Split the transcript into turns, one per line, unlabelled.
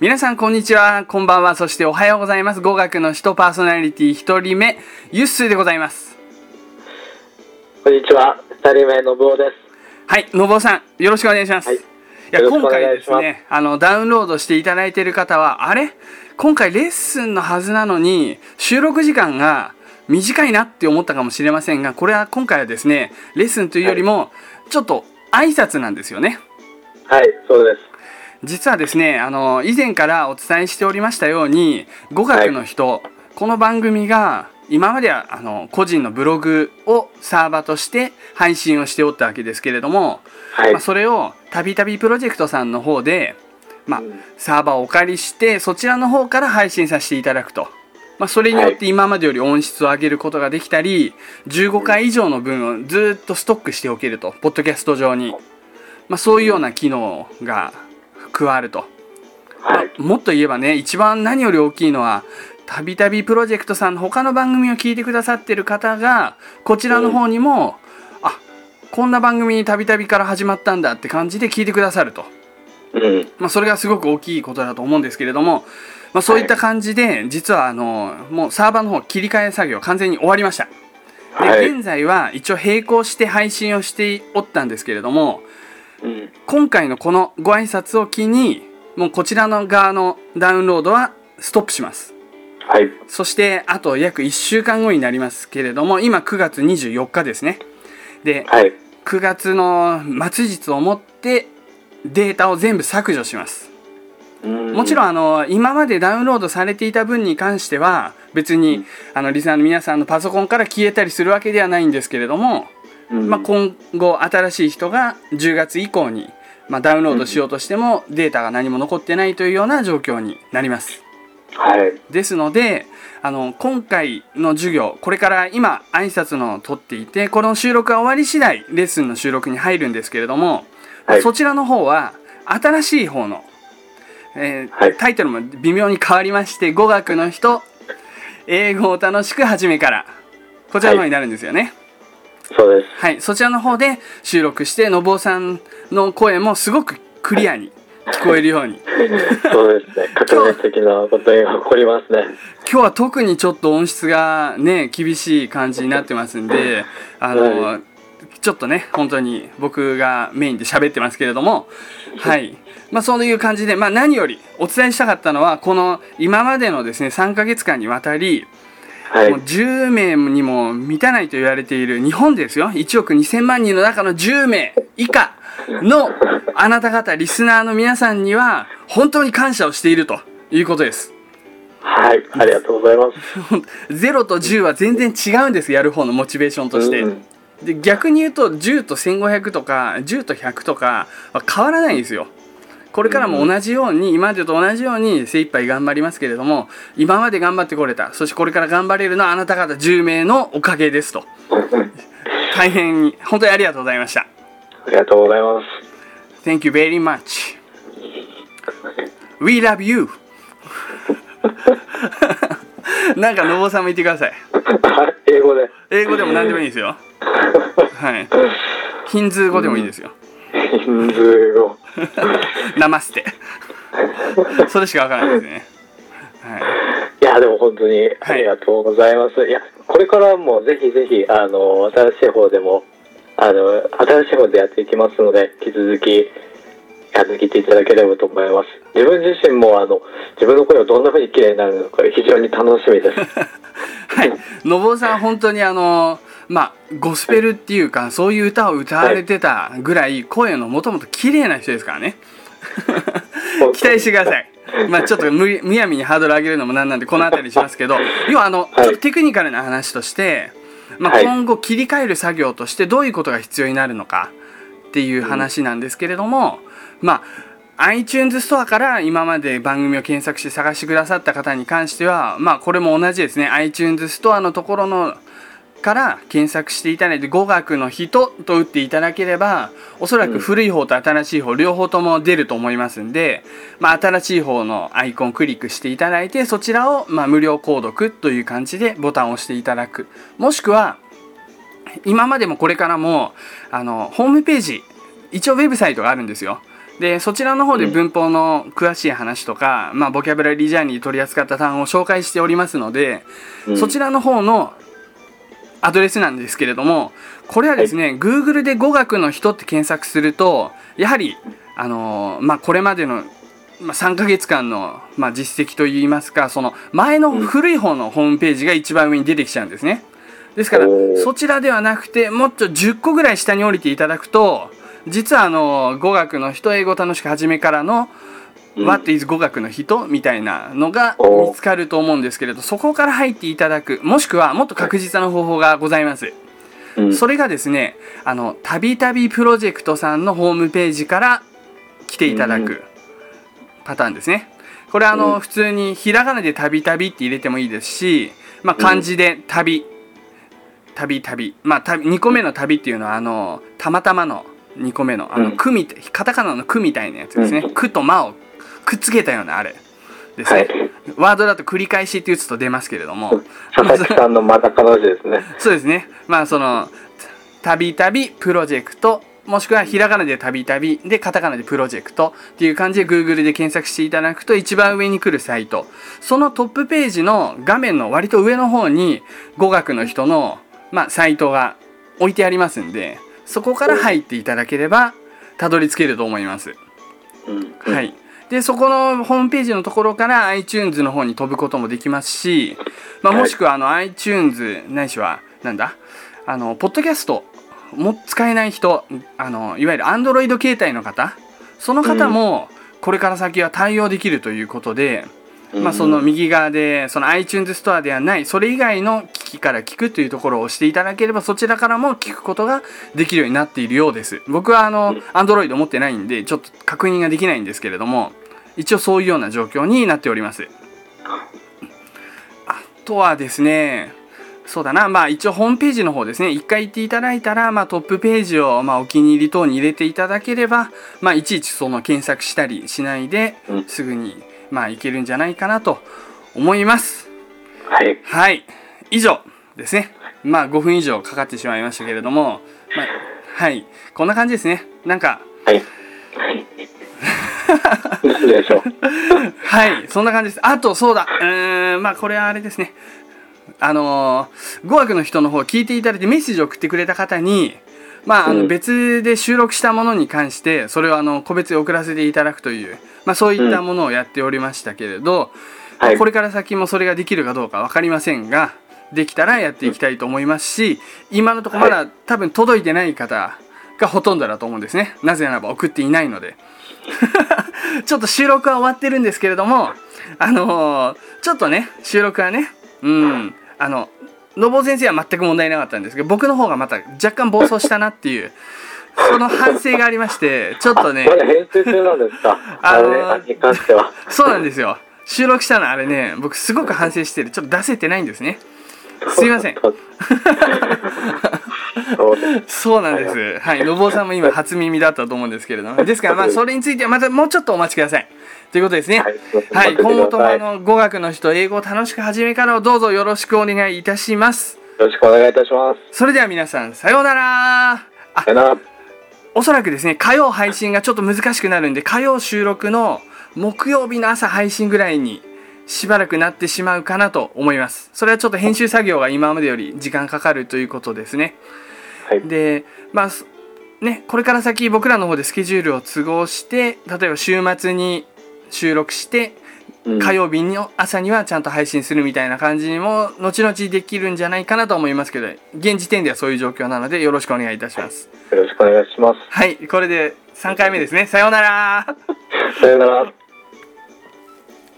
皆さんこんにちは、こんばんは、そしておはようございます。語学の人パーソナリティ一人目、ユッスーでございます。
こんにちは。二人目のぶおです。
はい、のぼうさん、よろしくお願いします。
はい
いや、今回ですね、あの、ダウンロードしていただいている方は、あれ？今回レッスンのはずなのに、収録時間が短いなって思ったかもしれませんが、これは今回はですね、レッスンというよりも、ちょっと挨拶なんですよね。
はい、そうです。
実はですねあの以前からお伝えしておりましたように語学の人、この番組が今まではあの個人のブログをサーバーとして配信をしておったわけですけれども、
はい。
まあ、それをたびたびプロジェクトさんの方で、まあ
うん
サーバーをお借りしてそちらの方から配信させていただくと。まあ、それによって今までより音質を上げることができたり15回以上の分をずっとストックしておけるとポッドキャスト上に、まあ、そういうような機能が加わると、
はい。
もっと言えばね一番何より大きいのはたびたびプロジェクトさんの他の番組を聞いてくださってる方がこちらの方にも、あこんな番組たびたびから始まったんだって感じで聞いてくださると、
うん。
まあ、それがすごく大きいことだと思うんですけれども、まあ、そういった感じで、実はあのもうサーバーの方切り替え作業完全に終わりましたで、
はい。
現在は一応並行して配信をしておったんですけれども
うん。
今回のこのご挨拶を機にもうこちらの側のダウンロードはストップします
はい。
そしてあと約1週間後になりますけれども今9月24日ですねで
はい。
9月の末日をもってデータを全部削除しますも
も
ちろん
ん。
あの今までダウンロードされていた分に関しては別にあのリスナーの皆さんのパソコンから消えたりするわけではないんですけれども
うん
まあ、今後新しい人が10月以降に、まあ、ダウンロードしようとしてもデータが何も残ってないというような状況になります。
はい。
ですのであの今回の授業これから今挨拶のを取っていてこの収録が終わり次第レッスンの収録に入るんですけれども、
はい。
そちらの方は新しい方の、えー
はい。
タイトルも微妙に変わりまして語学の人英語を楽しく初めからこちらの方になるんですよね。
そうです。
はい、そちらの方で収録して、のぼうさんの声もすごくクリアに聞こえるように。
そうですね。革命的なことが起こりますね。
今日は特にちょっと音質がね、厳しい感じになってますんで、あの、
は
ちょっとね、本当に僕がメインで喋ってますけれども、はい。まあそういう感じで、まあ何よりお伝えしたかったのは、この今までのですね、3ヶ月間にわたり、
はい
もう。10名にも満たないと言われている日本ですよ1億2000万人の中の10名以下のあなた方リスナーの皆さんには本当に感謝をしているということです
はい。ありがとうございます。
0と10は全然違うんですやる方のモチベーションとして、
うん
で逆に言うと10と1500とか10と100とかは変わらないんですよこれからも同じように今までと同じように精一杯頑張りますけれども今まで頑張ってこれた。そしてこれから頑張れるのはあなた方10名のおかげですと。大変に本当にありがとうございました。
ありがとうございます。
Thank you very much. We love you. なんかのぼうさんも言ってくださ
い英語で。
英語でも何でもいいですよ。はい。ヒンズー語でもいいですよ
ヒンズー語。
ナマステそれしかわからないですねはい
いや、でも本当にありがとうございます。い、や、これからもぜひぜひ、あの、新しい方でも、あの、新しい方でやっていきますので、引き続き、やってきていただければと思います。自分自身も、あの、自分の声がどんな風に綺麗になるのか非常に楽しみです。
はいのぼうさん本当にあのまあゴスペルっていうかそういう歌を歌われてたぐらい声のもともと綺麗な人ですからね。期待してください。まあちょっとむむやみにハードル上げるのもなんなんでこの辺りにしますけど。要はあの、
はい。
ちょっとテクニカルな話として、まあ、
はい。
今後切り替える作業としてどういうことが必要になるのかっていう話なんですけれども、まあ iTunes ストアから今まで番組を検索して探してくださった方に関してはまあこれも同じですね。iTunes ストアのところのから検索していただいて語学の人と打っていただければおそらく古い方と新しい方両方とも出ると思いますんで、まあ、新しい方のアイコンをクリックしていただいてそちらをまあ無料購読という感じでボタンを押していただく。もしくは今までもこれからもあのホームページ一応ウェブサイトがあるんですよ。でそちらの方で文法の詳しい話とか、まあ、ボキャブラリージャーニーで取り扱った単語を紹介しておりますので、
うん。
そちらの方のアドレスなんですけれどもこれはですね、Google で語学の人って検索するとやはり、あのーまあ、これまでの、まあ、3ヶ月間の、まあ、実績といいますかその前の古い方のホームページが一番上に出てきちゃうんですね。ですからそちらではなくてもっと10個ぐらい下に降りていただくと実はあの語学の人英語楽しく始めからの
うん
What is 語学の人みたいなのが
お。
見つかると思うんですけれどそこから入っていただく。もしくはもっと確実な方法がございます。
うん。
それがですねあのたびたびプロジェクトさんのホームページから来ていただ
うん。
くパターンですね。これあの、
うん。
普通にひらがなでたびたびって入れてもいいですし、まあ、漢字で旅たびたび。まあた2個目の旅っていうのはあのたまたまの2個目のあの、
うん。
くみたいカタカナの「く」みたいなやつですね「
うん。
く」と「ま」をくっつけたようなあれですね、
はい。
ワードだと繰り返しって打つと出ますけれども
佐々木さんのまた彼女ですね。
そうですね。まあその、たびたびプロジェクト、もしくはひらがなでたびたびでカタカナでプロジェクトっていう感じで Google で検索していただくと一番上に来るサイト。そのトップページの画面の割と上の方に語学の人の、まあ、サイトが置いてありますんで、そこから入っていただければたどり着けると思います。
うん。
はい。で、そこのホームページのところから iTunes の方に飛ぶこともできますし、まあ、
はい。
もしくはあの iTunes ないしは、なんだ？あの、ポッドキャストも使えない人、あの、いわゆる Android 携帯の方、その方もこれから先は対応できるということで、まあ、その右側でその iTunes ストアではないそれ以外の機器から聞くというところを押していただければそちらからも聞くことができるようになっているようです。僕はあの Android 持ってないんでちょっと確認ができないんですけれども一応そういうような状況になっております。あとはですねそうだな。まあ一応ホームページの方ですね。一回行っていただいたら、まあ、トップページを、まあ、お気に入り等に入れていただければ、まあ、いちいちその検索したりしないで
うん。
すぐにまあいけるんじゃないかなと思います。
はい。
はい。以上ですね。まあ5分以上かかってしまいましたけれども、まあ、はい。こんな感じですね。なんか
はい。何でしょ。う。
はいそんな感じです。あとそうだ。うーんまあこれはあれですね。あのー語学の人の方聞いていただいてメッセージを送ってくれた方にまあ、あの
うん。
別で収録したものに関してそれをあの個別で送らせていただくという、まあ、そういったものをやっておりましたけれど、
はい。
これから先もそれができるかどうか分かりませんができたらやっていきたいと思いますし今のところまだ多分届いてない方がほとんどだと思うんですねなぜならば送っていないので ちょっと収録は終わってるんですけれどもあのーちょっとね収録はねうんあののぼう先生は全く問題なかったんですけど僕の方がまた若干暴走したなっていうその反省がありましてちょっとね
編集中なんですか？
あのー
あれに関しては。
そうなんですよ収録したのあれね僕すごく反省してるちょっと出せてないんですねすいません。
そう
なんです。はい。のぼうさんも今初耳だったと思うんですけれども。ですからまあそれについてはまたもうちょっとお待ちください。ということですね。
はい。
今後ともあの語学の人英語を楽しく始めからをどうぞよろしくお願いいたします。
よろしくお願いいたします。
それでは皆さんさようなら。あ
さよなら。
おそらくですね火曜配信がちょっと難しくなるんで火曜収録の木曜日の朝配信ぐらいにしばらくなってしまうかなと思います。それはちょっと編集作業が今までより時間かかるということですね。
はい。
でまあすねこれから先僕らの方でスケジュールを都合して例えば週末に収録して
うん。
火曜日の朝にはちゃんと配信するみたいな感じにも後々できるんじゃないかなと思いますけど現時点ではそういう状況なのでよろしくお願いいたします。
よろしくお願いします。
はいこれで3回目ですね。さようなら。
さよなら。